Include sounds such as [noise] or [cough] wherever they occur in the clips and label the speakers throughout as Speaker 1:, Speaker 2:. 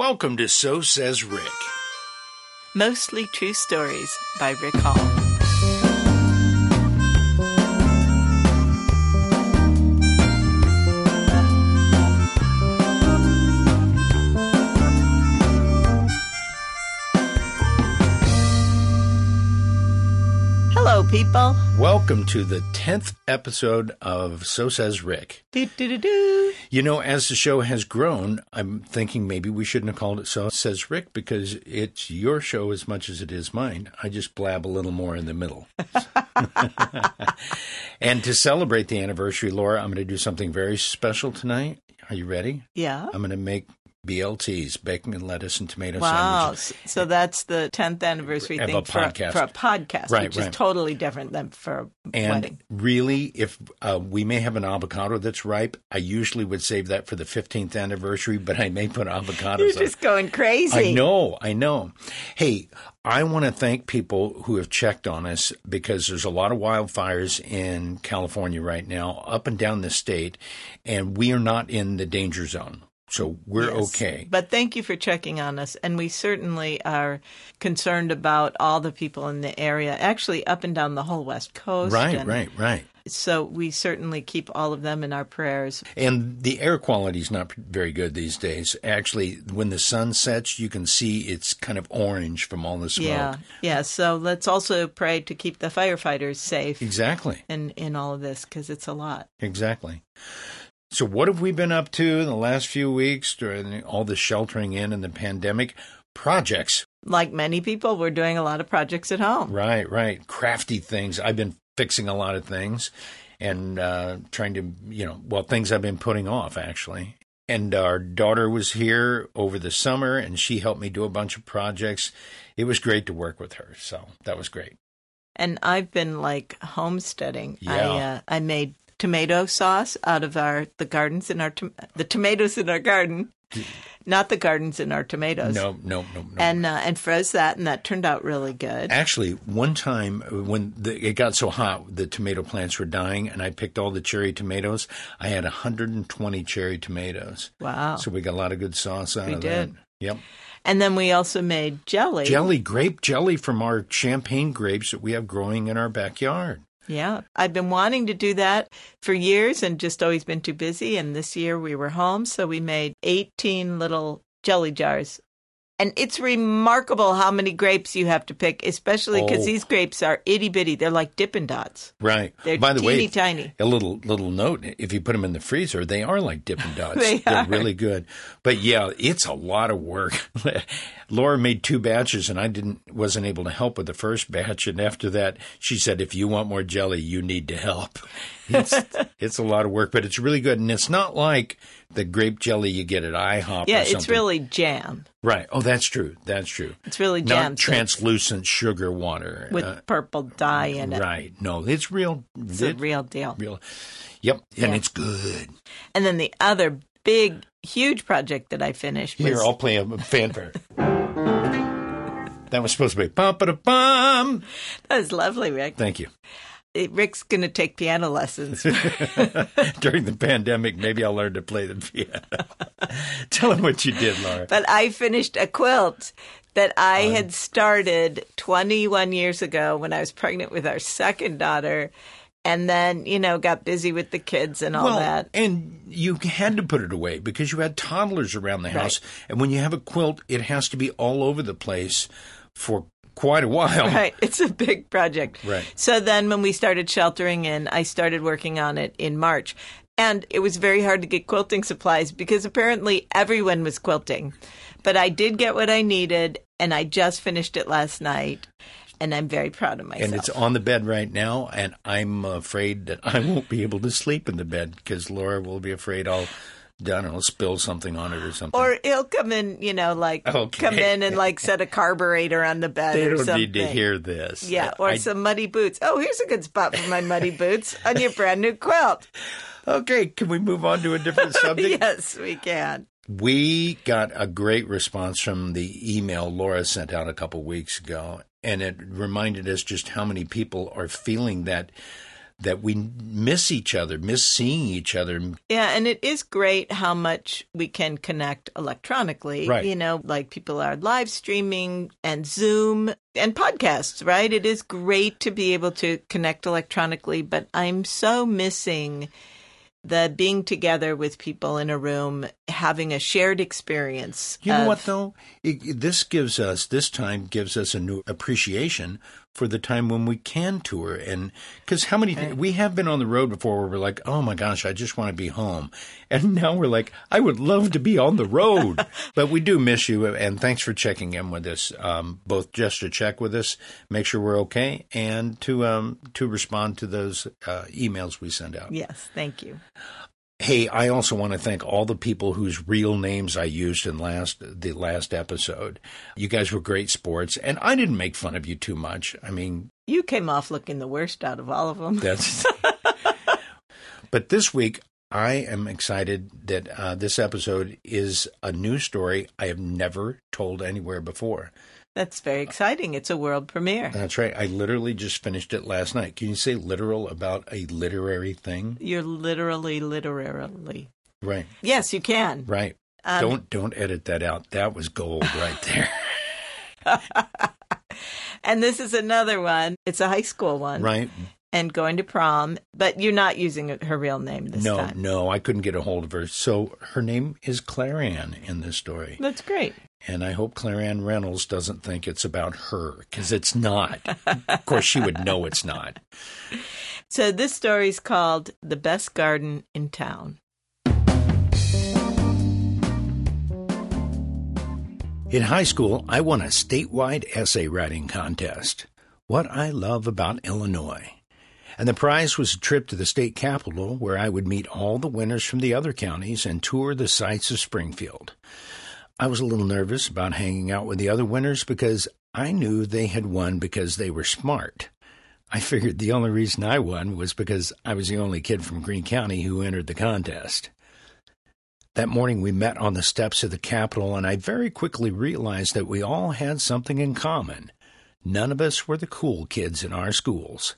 Speaker 1: Welcome to So Says Rick.
Speaker 2: Mostly True Stories by Rick Hall. People.
Speaker 1: Welcome to the 10th episode of So Says Rick.
Speaker 2: Do-do-do-do.
Speaker 1: You know, as the show has grown, I'm thinking maybe we shouldn't have called it So Says Rick because it's your show as much as it is mine. I just blab a little more in the middle. [laughs] [laughs] and to celebrate the anniversary, Laura, I'm going to do something very special tonight. Are you ready?
Speaker 2: Yeah.
Speaker 1: I'm going to make BLTs, bacon and lettuce and tomato
Speaker 2: Wow.
Speaker 1: sandwiches.
Speaker 2: S- So that's the 10th anniversary
Speaker 1: Of
Speaker 2: thing
Speaker 1: a
Speaker 2: for,
Speaker 1: podcast.
Speaker 2: for a podcast,
Speaker 1: Right,
Speaker 2: which
Speaker 1: right.
Speaker 2: is totally different than for a
Speaker 1: And
Speaker 2: wedding.
Speaker 1: really, if uh, we may have an avocado that's ripe, I usually would save that for the 15th anniversary, but I may put avocados
Speaker 2: You're
Speaker 1: on.
Speaker 2: just going crazy.
Speaker 1: I know, I know. Hey, I want to thank people who have checked on us because there's a lot of wildfires in California right now, up and down the state, and we are not in the danger zone. So we're
Speaker 2: Yes.
Speaker 1: okay.
Speaker 2: But thank you for checking on us. And we certainly are concerned about all the people in the area, actually up and down the whole West Coast.
Speaker 1: Right,
Speaker 2: and
Speaker 1: right, right.
Speaker 2: So we certainly keep all of them in our prayers.
Speaker 1: And the air quality is not very good these days. Actually, when the sun sets, you can see it's kind of orange from all the smoke.
Speaker 2: Yeah. Yeah. So let's also pray to keep the firefighters safe
Speaker 1: Exactly.
Speaker 2: in, in all of this because it's a lot.
Speaker 1: Exactly. So, what have we been up to in the last few weeks during all the sheltering in and the pandemic? Projects.
Speaker 2: Like many people, we're doing a lot of projects at home.
Speaker 1: Right, right. Crafty things. I've been fixing a lot of things and uh, trying to, you know, well, things I've been putting off, actually. And our daughter was here over the summer and she helped me do a bunch of projects. It was great to work with her. So, that was great.
Speaker 2: And I've been like homesteading. I
Speaker 1: Yeah.
Speaker 2: uh, I made tomato sauce out of our the gardens in our the tomatoes in our garden, not the gardens in our tomatoes.
Speaker 1: No, no, no, no.
Speaker 2: And uh, and froze that, and that turned out really good.
Speaker 1: Actually, one time when the, it got so hot, the tomato plants were dying, and I picked all the cherry tomatoes. I had 120 cherry tomatoes.
Speaker 2: Wow!
Speaker 1: So we got a lot of good sauce out
Speaker 2: We
Speaker 1: of
Speaker 2: did.
Speaker 1: that. Yep.
Speaker 2: And then we also made jelly.
Speaker 1: Jelly, grape jelly from our champagne grapes that we have growing in our backyard.
Speaker 2: Yeah, I've been wanting to do that for years, and just always been too busy. And this year we were home, so we made eighteen little jelly jars. And it's remarkable how many grapes you have to pick, especially because
Speaker 1: Oh.
Speaker 2: these grapes are itty bitty. They're like Dippin' Dots.
Speaker 1: Right.
Speaker 2: They're
Speaker 1: By the
Speaker 2: teeny
Speaker 1: way,
Speaker 2: tiny.
Speaker 1: a little little note: if you put them in the freezer, they are like Dippin' Dots. [laughs]
Speaker 2: They
Speaker 1: are
Speaker 2: are.
Speaker 1: really good. But yeah, it's a lot of work. [laughs] Laura made two batches, and I didn't wasn't able to help with the first batch. And after that, she said, "If you want more jelly, you need to help." [laughs] It's it's a lot of work, but it's really good, and it's not like the grape jelly you get at IHOP.
Speaker 2: Yeah,
Speaker 1: or
Speaker 2: it's really jam.
Speaker 1: right. Oh, that's true. That's true.
Speaker 2: It's really jam.
Speaker 1: Not translucent sugar water.
Speaker 2: with
Speaker 1: Uh,
Speaker 2: purple dye in it.
Speaker 1: right. No, it's real.
Speaker 2: It's a real deal.
Speaker 1: real. Yep, and
Speaker 2: Yeah.
Speaker 1: it's good.
Speaker 2: And then the other big, huge project that I finished was
Speaker 1: Here, I'll play a fanfare. that was supposed to be bum ba bum.
Speaker 2: that was lovely, Rick.
Speaker 1: Thank you.
Speaker 2: Rick's going to take piano lessons. [laughs]
Speaker 1: During the pandemic, maybe I'll learn to play the piano. [laughs] Tell him what you did, Laura.
Speaker 2: but I finished a quilt that I had started 21 years ago when I was pregnant with our second daughter. And then, you know, got busy with the kids and all
Speaker 1: well,
Speaker 2: that.
Speaker 1: and you had to put it away because you had toddlers around the house, and when you have a quilt, it has to be all over the place for quite a while. [laughs]
Speaker 2: Right. It's a big project.
Speaker 1: Right.
Speaker 2: So then when we started sheltering in, I started working on it in March. And it was very hard to get quilting supplies because apparently everyone was quilting. But I did get what I needed and I just finished it last night. And I'm very proud of myself.
Speaker 1: And it's on the bed right now, and I'm afraid that I won't be able to sleep in the bed because Laura will be afraid I'll, I don't know, spill something on it or something.
Speaker 2: or he'll come in, you know, like
Speaker 1: Okay.
Speaker 2: come in and like set a carburetor on the bed
Speaker 1: they
Speaker 2: or
Speaker 1: don't
Speaker 2: something.
Speaker 1: need to hear this.
Speaker 2: Yeah, or
Speaker 1: I-
Speaker 2: some muddy boots. Oh, here's a good spot for my muddy boots on your brand new quilt. [laughs]
Speaker 1: Okay, can we move on to a different [laughs] subject?
Speaker 2: yes, we can.
Speaker 1: We got a great response from the email Laura sent out a couple weeks ago, and it reminded us just how many people are feeling that that we miss each other, miss seeing each other.
Speaker 2: Yeah, and it is great how much we can connect electronically.
Speaker 1: Right.
Speaker 2: You know, like people are live streaming and Zoom and podcasts, right? It is great to be able to connect electronically, but I'm so missing the being together with people in a room, having a shared experience.
Speaker 1: You know
Speaker 2: of-
Speaker 1: what though? It, it- this gives us this time gives us a new appreciation for the time when we can tour and because how many we have been on the road before where we're like, oh my gosh, I just want to be home, and [laughs] now we're like, I would love to be on the road, [laughs] but we do miss you. And thanks for checking in with us, um, both just to check with us, make sure we're okay, and to um, to respond to those uh, emails we send out.
Speaker 2: Yes, thank you.
Speaker 1: Hey, I also want to thank all the people whose real names I used in last the last episode. You guys were great sports, and I didn't make fun of you too much. I mean,
Speaker 2: You came off looking the worst out of all of them.
Speaker 1: that's. [laughs] but this week, I am excited that uh, this episode is a new story I have never told anywhere before.
Speaker 2: That's very exciting. It's a world premiere.
Speaker 1: That's right. I literally just finished it last night. Can you say literal about a literary thing?
Speaker 2: You're literally, literally.
Speaker 1: Right.
Speaker 2: Yes, you can.
Speaker 1: Right.
Speaker 2: Um,
Speaker 1: don't don't edit that out. That was gold right there. [laughs] [laughs]
Speaker 2: And this is another one. It's a high school one.
Speaker 1: right.
Speaker 2: And going to prom, but you're not using her real name this
Speaker 1: no,
Speaker 2: time.
Speaker 1: no, no, I couldn't get a hold of her. So her name is Claire Ann in this story.
Speaker 2: That's great.
Speaker 1: And I hope Claire Ann Reynolds doesn't think it's about her, because it's not. of course, she would know it's not. [laughs]
Speaker 2: So this story's called The Best Garden in Town.
Speaker 1: In high school, I won a statewide essay writing contest. What I love about Illinois. And the prize was a trip to the state capitol where I would meet all the winners from the other counties and tour the sights of Springfield. I was a little nervous about hanging out with the other winners because I knew they had won because they were smart. I figured the only reason I won was because I was the only kid from Greene County who entered the contest. That morning we met on the steps of the Capitol, and I very quickly realized that we all had something in common. None of us were the cool kids in our schools.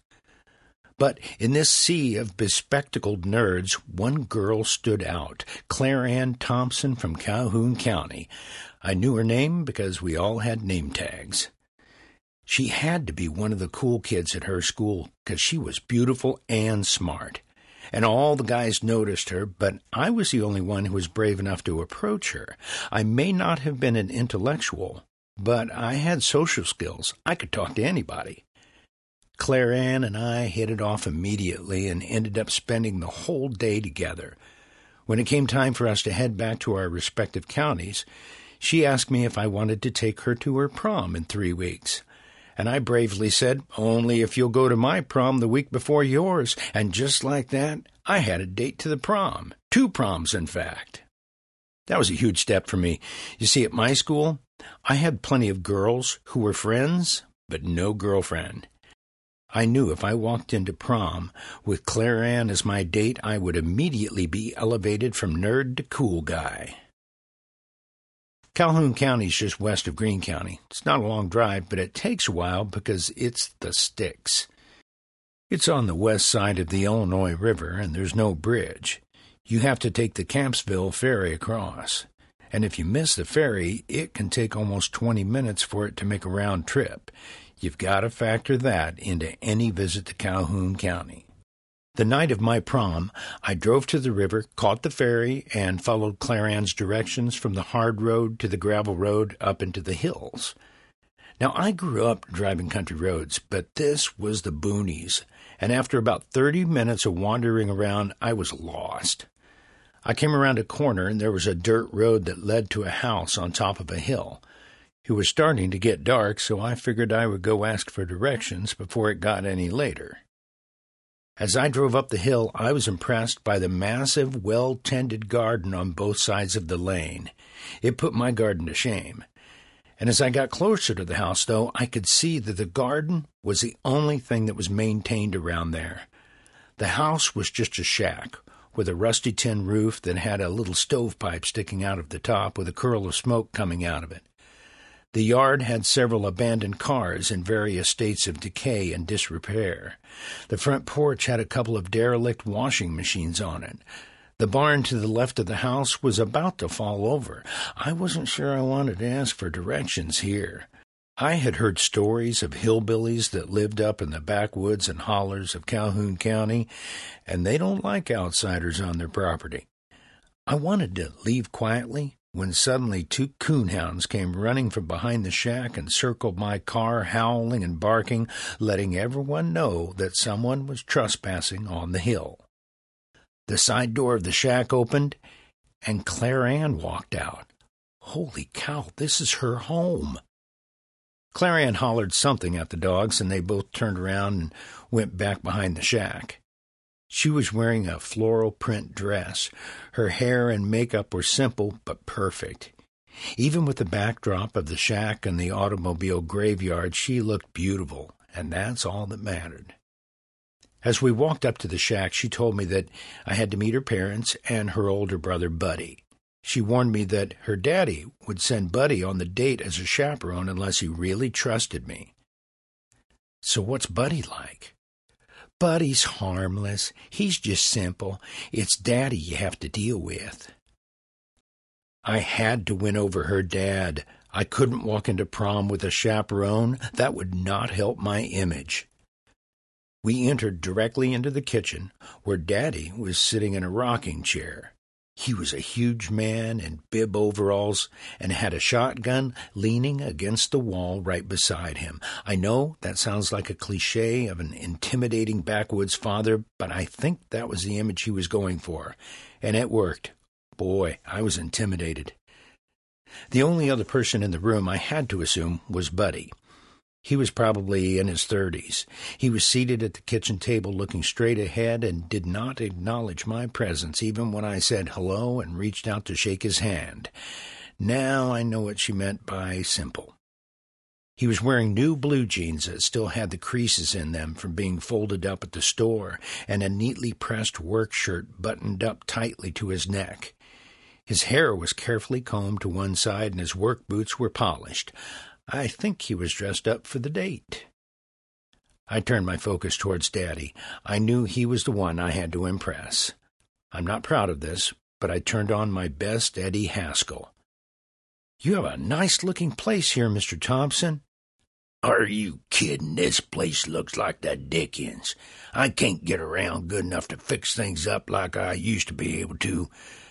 Speaker 1: But in this sea of bespectacled nerds, one girl stood out Claire Ann Thompson from Calhoun County. I knew her name because we all had name tags. She had to be one of the cool kids at her school because she was beautiful and smart. And all the guys noticed her, but I was the only one who was brave enough to approach her. I may not have been an intellectual, but I had social skills. I could talk to anybody. Claire Ann and I hit it off immediately and ended up spending the whole day together. When it came time for us to head back to our respective counties, she asked me if I wanted to take her to her prom in three weeks. And I bravely said, Only if you'll go to my prom the week before yours. And just like that, I had a date to the prom. Two proms, in fact. That was a huge step for me. You see, at my school, I had plenty of girls who were friends, but no girlfriend. I knew if I walked into prom with Claire Ann as my date, I would immediately be elevated from nerd to cool guy. Calhoun County is just west of Greene County. It's not a long drive, but it takes a while because it's the sticks. It's on the west side of the Illinois River, and there's no bridge. You have to take the Kampsville ferry across. And if you miss the ferry, it can take almost 20 minutes for it to make a round trip. You've got to factor that into any visit to Calhoun County. The night of my prom, I drove to the river, caught the ferry, and followed Claire Ann's directions from the hard road to the gravel road up into the hills. Now, I grew up driving country roads, but this was the boonies, and after about 30 minutes of wandering around, I was lost. I came around a corner, and there was a dirt road that led to a house on top of a hill. It was starting to get dark, so I figured I would go ask for directions before it got any later. As I drove up the hill, I was impressed by the massive, well tended garden on both sides of the lane. It put my garden to shame. And as I got closer to the house, though, I could see that the garden was the only thing that was maintained around there. The house was just a shack with a rusty tin roof that had a little stovepipe sticking out of the top with a curl of smoke coming out of it. The yard had several abandoned cars in various states of decay and disrepair. The front porch had a couple of derelict washing machines on it. The barn to the left of the house was about to fall over. I wasn't sure I wanted to ask for directions here. I had heard stories of hillbillies that lived up in the backwoods and hollers of Calhoun County, and they don't like outsiders on their property. I wanted to leave quietly when suddenly two coonhounds came running from behind the shack and circled my car, howling and barking, letting everyone know that someone was trespassing on the hill. The side door of the shack opened, and Claire Ann walked out. Holy cow, this is her home. Claire Ann hollered something at the dogs, and they both turned around and went back behind the shack. She was wearing a floral print dress. Her hair and makeup were simple but perfect. Even with the backdrop of the shack and the automobile graveyard, she looked beautiful, and that's all that mattered. As we walked up to the shack, she told me that I had to meet her parents and her older brother, Buddy. She warned me that her daddy would send Buddy on the date as a chaperone unless he really trusted me. So, what's Buddy like? Buddy's harmless. He's just simple. It's Daddy you have to deal with. I had to win over her dad. I couldn't walk into prom with a chaperone. That would not help my image. We entered directly into the kitchen, where Daddy was sitting in a rocking chair. He was a huge man in bib overalls and had a shotgun leaning against the wall right beside him. I know that sounds like a cliche of an intimidating backwoods father, but I think that was the image he was going for. And it worked. Boy, I was intimidated. The only other person in the room I had to assume was Buddy. He was probably in his thirties. He was seated at the kitchen table looking straight ahead and did not acknowledge my presence even when I said hello and reached out to shake his hand. Now I know what she meant by simple. He was wearing new blue jeans that still had the creases in them from being folded up at the store, and a neatly pressed work shirt buttoned up tightly to his neck. His hair was carefully combed to one side, and his work boots were polished. I think he was dressed up for the date. I turned my focus towards Daddy. I knew he was the one I had to impress. I'm not proud of this, but I turned on my best Eddie Haskell. You have a nice looking place here, Mr. Thompson.
Speaker 3: Are you kidding? This place looks like the Dickens. I can't get around good enough to fix things up like I used to be able to.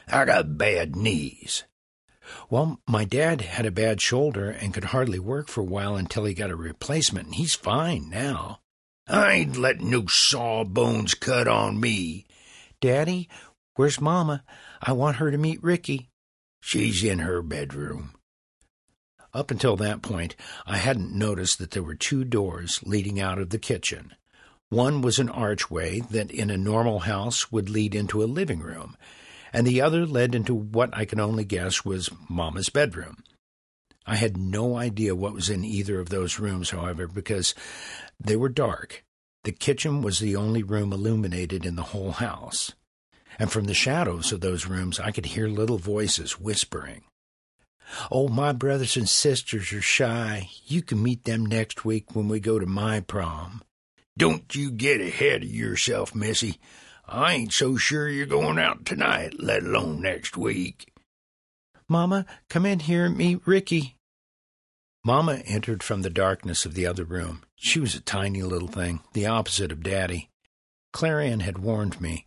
Speaker 3: I got bad knees.
Speaker 1: Well, my dad had a bad shoulder and could hardly work for a while until he got a replacement, and he's fine now.
Speaker 3: I ain't letting no sawbones cut on me.
Speaker 1: Daddy, where's Mama? I want her to meet Ricky.
Speaker 3: She's in her bedroom.
Speaker 1: Up until that point, I hadn't noticed that there were two doors leading out of the kitchen. One was an archway that in a normal house would lead into a living room, and the other led into what I can only guess was Mama's bedroom. I had no idea what was in either of those rooms, however, because they were dark. The kitchen was the only room illuminated in the whole house, and from the shadows of those rooms I could hear little voices whispering. Oh, my brothers and sisters are shy. You can meet them next week when we go to my prom.
Speaker 3: Don't you get ahead of yourself, Missy. I ain't so sure you're going out tonight, let alone next week.
Speaker 1: Mama, come in here and meet Ricky. Mama entered from the darkness of the other room. She was a tiny little thing, the opposite of Daddy. Claire Ann had warned me.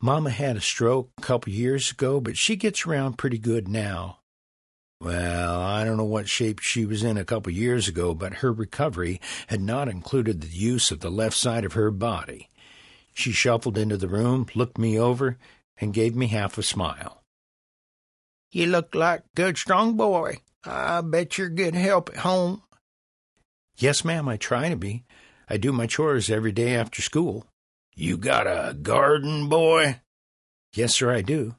Speaker 1: Mama had a stroke a couple years ago, but she gets around pretty good now. Well, I don't know what shape she was in a couple years ago, but her recovery had not included the use of the left side of her body. She shuffled into the room, looked me over, and gave me half a smile.
Speaker 3: You look like a good, strong boy. I bet you're good help at home.
Speaker 1: Yes, ma'am, I try to be. I do my chores every day after school.
Speaker 3: You got a garden, boy?
Speaker 1: Yes, sir, I do.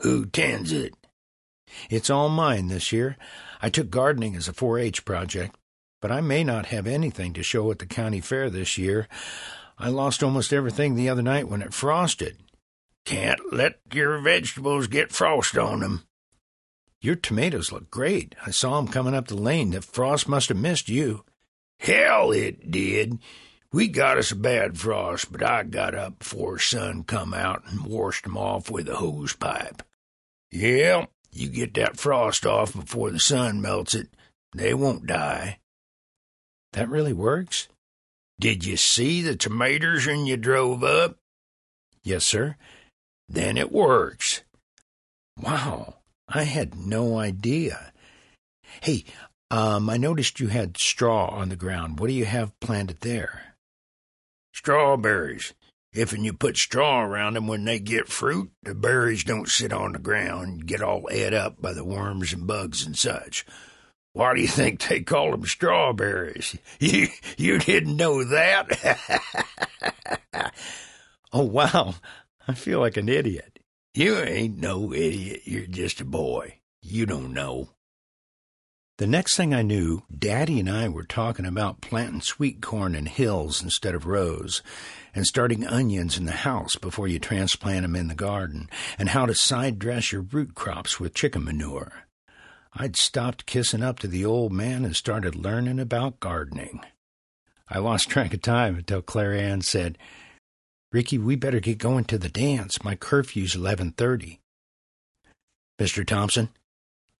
Speaker 3: Who tends it?
Speaker 1: It's all mine this year. I took gardening as a 4 H project, but I may not have anything to show at the county fair this year. I lost almost everything the other night when it frosted.
Speaker 3: Can't let your vegetables get frost on them.
Speaker 1: Your tomatoes look great. I saw 'em coming up the lane. The frost must have missed you.
Speaker 3: Hell, it did. We got us a bad frost, but I got up before sun come out and washed 'em off with a hose pipe. Yeah, you get that frost off before the sun melts it, they won't die.
Speaker 1: That really works?
Speaker 3: Did you see the tomatoes when you drove up?
Speaker 1: Yes, sir.
Speaker 3: Then it works.
Speaker 1: Wow, I had no idea. Hey, um, I noticed you had straw on the ground. What do you have planted there?
Speaker 3: Strawberries. If and you put straw around 'em when they get fruit, the berries don't sit on the ground and get all ate up by the worms and bugs and such. Why do you think they call 'em strawberries? [laughs] You you didn't know that? [laughs]
Speaker 1: oh wow, I feel like an idiot.
Speaker 3: You ain't no idiot. You're just a boy. You don't know.
Speaker 1: The next thing I knew, Daddy and I were talking about planting sweet corn in hills instead of rows, and starting onions in the house before you transplant them in the garden, and how to side dress your root crops with chicken manure. I'd stopped kissing up to the old man and started learning about gardening. I lost track of time until Claire Ann said, Ricky, we better get going to the dance. My curfew's eleven thirty. Mr. Thompson,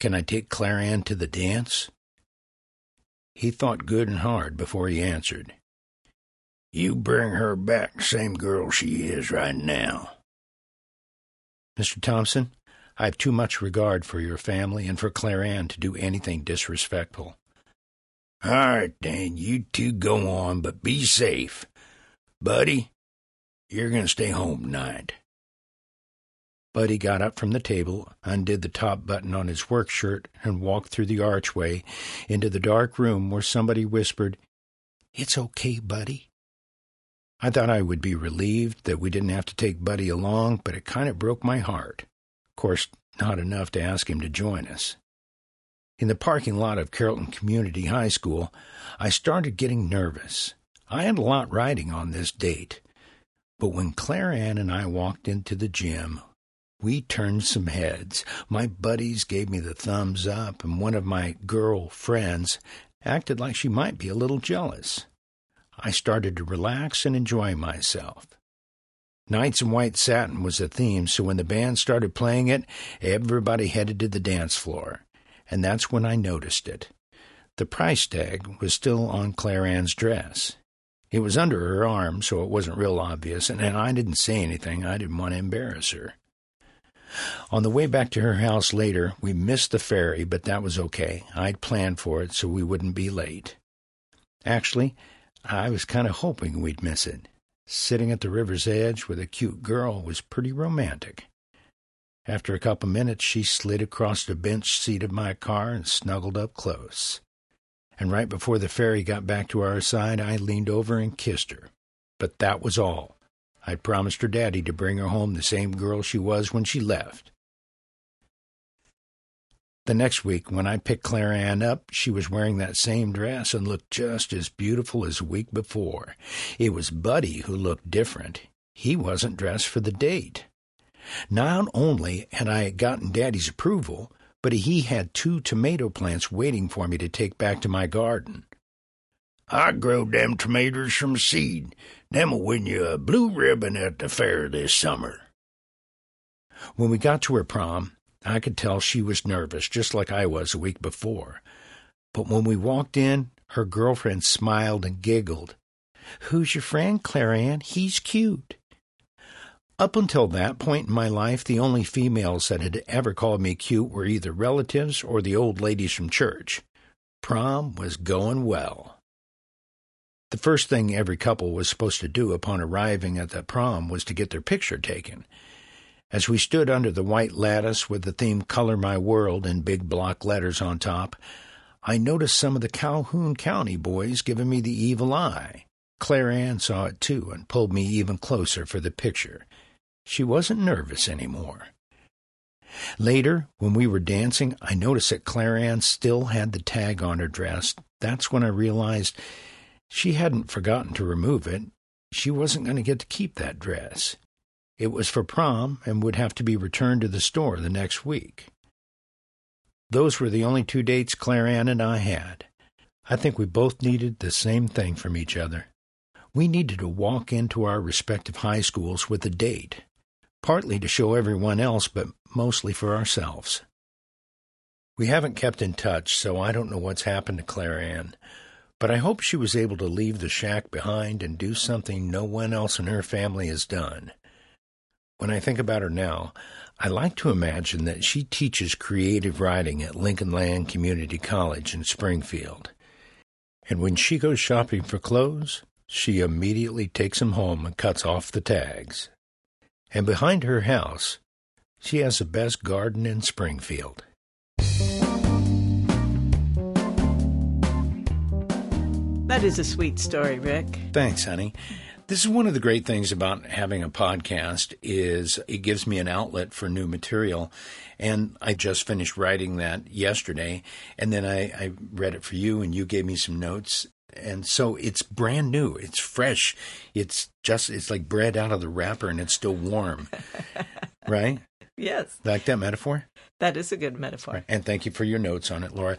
Speaker 1: can I take Claire Ann to the dance? He thought good and hard before he answered.
Speaker 3: You bring her back, same girl she is right now.
Speaker 1: Mr. Thompson, I have too much regard for your family and for Claire Ann to do anything disrespectful.
Speaker 3: All right, then, you two go on, but be safe. Buddy, you're going to stay home tonight.
Speaker 1: Buddy got up from the table, undid the top button on his work shirt, and walked through the archway into the dark room where somebody whispered, It's okay, Buddy. I thought I would be relieved that we didn't have to take Buddy along, but it kind of broke my heart. Of course, not enough to ask him to join us. In the parking lot of Carrollton Community High School, I started getting nervous. I had a lot riding on this date. But when Claire Ann and I walked into the gym, we turned some heads. My buddies gave me the thumbs up, and one of my girl friends acted like she might be a little jealous. I started to relax and enjoy myself. Nights in White Satin was the theme, so when the band started playing it, everybody headed to the dance floor. And that's when I noticed it. The price tag was still on Claire Ann's dress. It was under her arm, so it wasn't real obvious, and I didn't say anything. I didn't want to embarrass her. On the way back to her house later, we missed the ferry, but that was okay. I'd planned for it so we wouldn't be late. Actually, I was kind of hoping we'd miss it. Sitting at the river's edge with a cute girl was pretty romantic. After a couple of minutes, she slid across the bench seat of my car and snuggled up close. And right before the ferry got back to our side, I leaned over and kissed her. But that was all. I'd promised her daddy to bring her home the same girl she was when she left. The next week, when I picked Claire Ann up, she was wearing that same dress and looked just as beautiful as a week before. It was Buddy who looked different. He wasn't dressed for the date. Not only had I gotten Daddy's approval, but he had two tomato plants waiting for me to take back to my garden.
Speaker 3: I growed them tomatoes from seed. Them'll win you a blue ribbon at the fair this summer.
Speaker 1: When we got to her prom, I could tell she was nervous, just like I was a week before. But when we walked in, her girlfriend smiled and giggled. Who's your friend, Claire Ann? He's cute. Up until that point in my life, the only females that had ever called me cute were either relatives or the old ladies from church. Prom was going well. The first thing every couple was supposed to do upon arriving at the prom was to get their picture taken. As we stood under the white lattice with the theme Color My World in big block letters on top, I noticed some of the Calhoun County boys giving me the evil eye. Claire Ann saw it too and pulled me even closer for the picture. She wasn't nervous anymore. Later, when we were dancing, I noticed that Claire Ann still had the tag on her dress. That's when I realized she hadn't forgotten to remove it. She wasn't going to get to keep that dress. It was for prom and would have to be returned to the store the next week. Those were the only two dates Claire Ann and I had. I think we both needed the same thing from each other. We needed to walk into our respective high schools with a date, partly to show everyone else, but mostly for ourselves. We haven't kept in touch, so I don't know what's happened to Claire Ann, but I hope she was able to leave the shack behind and do something no one else in her family has done. When I think about her now, I like to imagine that she teaches creative writing at Lincoln Land Community College in Springfield. And when she goes shopping for clothes, she immediately takes them home and cuts off the tags. And behind her house, she has the best garden in Springfield.
Speaker 2: That is a sweet story, Rick.
Speaker 1: Thanks, honey. This is one of the great things about having a podcast is it gives me an outlet for new material. And I just finished writing that yesterday, and then I, I read it for you, and you gave me some notes. And so it's brand new. It's fresh. It's just it's like bread out of the wrapper, and it's still warm, [laughs] right?
Speaker 2: Yes,
Speaker 1: Like that metaphor.
Speaker 2: that is a good metaphor.
Speaker 1: And thank you for your notes on it, Laura.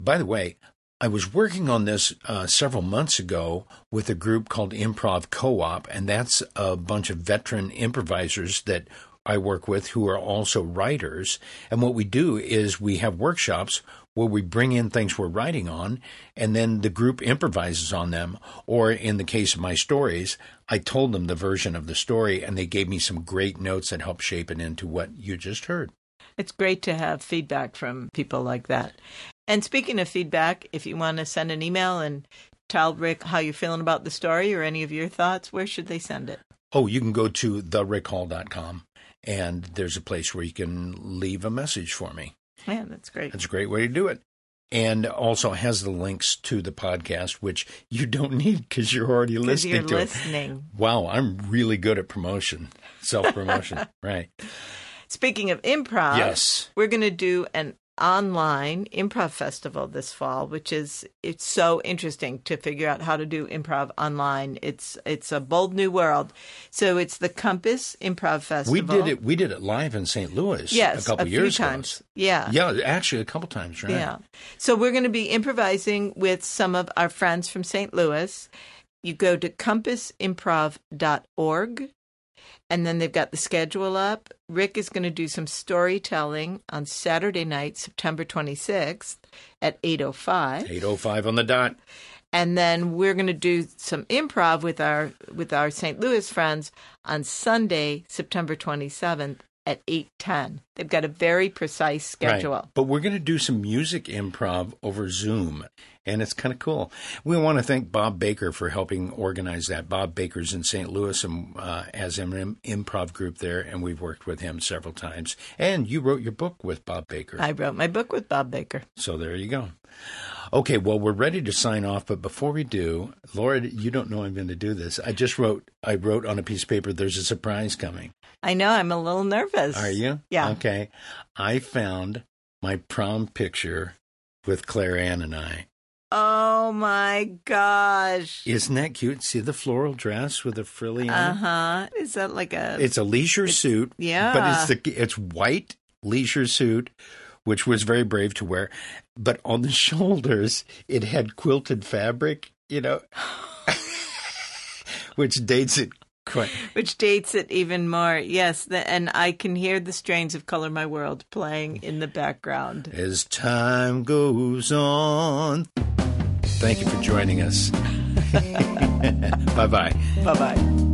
Speaker 1: By the way, I was working on this uh, several months ago with a group called Improv Co op, and that's a bunch of veteran improvisers that I work with who are also writers. And what we do is we have workshops where we bring in things we're writing on, and then the group improvises on them. Or in the case of my stories, I told them the version of the story, and they gave me some great notes that helped shape it into what you just heard.
Speaker 2: It's great to have feedback from people like that. And speaking of feedback, if you want to send an email and tell Rick how you're feeling about the story or any of your thoughts, where should they send it?
Speaker 1: Oh, you can go to therickhall.com and there's a place where you can leave a message for me.
Speaker 2: Man, that's great.
Speaker 1: That's a great way to do it. And also has the links to the podcast, which you don't need because you're already listening
Speaker 2: you're
Speaker 1: to
Speaker 2: listening.
Speaker 1: it. Wow, I'm really good at promotion, self promotion. [laughs] right.
Speaker 2: Speaking of improv,
Speaker 1: Yes.
Speaker 2: we're going to do an online improv festival this fall, which is it's so interesting to figure out how to do improv online. It's it's a bold new world. So it's the Compass Improv Festival.
Speaker 1: We did it. We did it live in St. Louis.
Speaker 2: Yes,
Speaker 1: a couple
Speaker 2: few
Speaker 1: years
Speaker 2: times.
Speaker 1: ago.
Speaker 2: Yeah.
Speaker 1: Yeah, actually, a couple times. Right.
Speaker 2: Yeah. So we're going to be improvising with some of our friends from St. Louis. You go to compassimprov.org and then they've got the schedule up. Rick is going to do some storytelling on Saturday night, September 26th at 8:05.
Speaker 1: 805 on the dot.
Speaker 2: And then we're going to do some improv with our with our St. Louis friends on Sunday, September 27th at 8:10. They've got a very precise schedule.
Speaker 1: Right. But we're going to do some music improv over Zoom, and it's kind of cool. We want to thank Bob Baker for helping organize that. Bob Baker's in St. Louis and uh, has an im- improv group there, and we've worked with him several times. And you wrote your book with Bob Baker.
Speaker 2: I wrote my book with Bob Baker.
Speaker 1: So there you go. Okay, well, we're ready to sign off, but before we do, Laura, you don't know I'm going to do this. I just wrote, I wrote on a piece of paper, there's a surprise coming.
Speaker 2: I know I'm a little nervous.
Speaker 1: Are you?
Speaker 2: Yeah.
Speaker 1: Okay. I found my prom picture with Claire Ann and I.
Speaker 2: Oh my gosh.
Speaker 1: Isn't that cute? See the floral dress with the frilly on
Speaker 2: Uh
Speaker 1: it?
Speaker 2: huh. Is that like a?
Speaker 1: It's a leisure suit.
Speaker 2: yeah.
Speaker 1: But it's the it's white leisure suit, which was very brave to wear. But on the [laughs] shoulders, it had quilted fabric, you know, [laughs] which dates it quite.
Speaker 2: which dates it even more. Yes, the, and I can hear the strains of "Color My World" playing in the background.
Speaker 1: As time goes on. Thank you for joining us. [laughs] bye bye.
Speaker 2: Bye bye.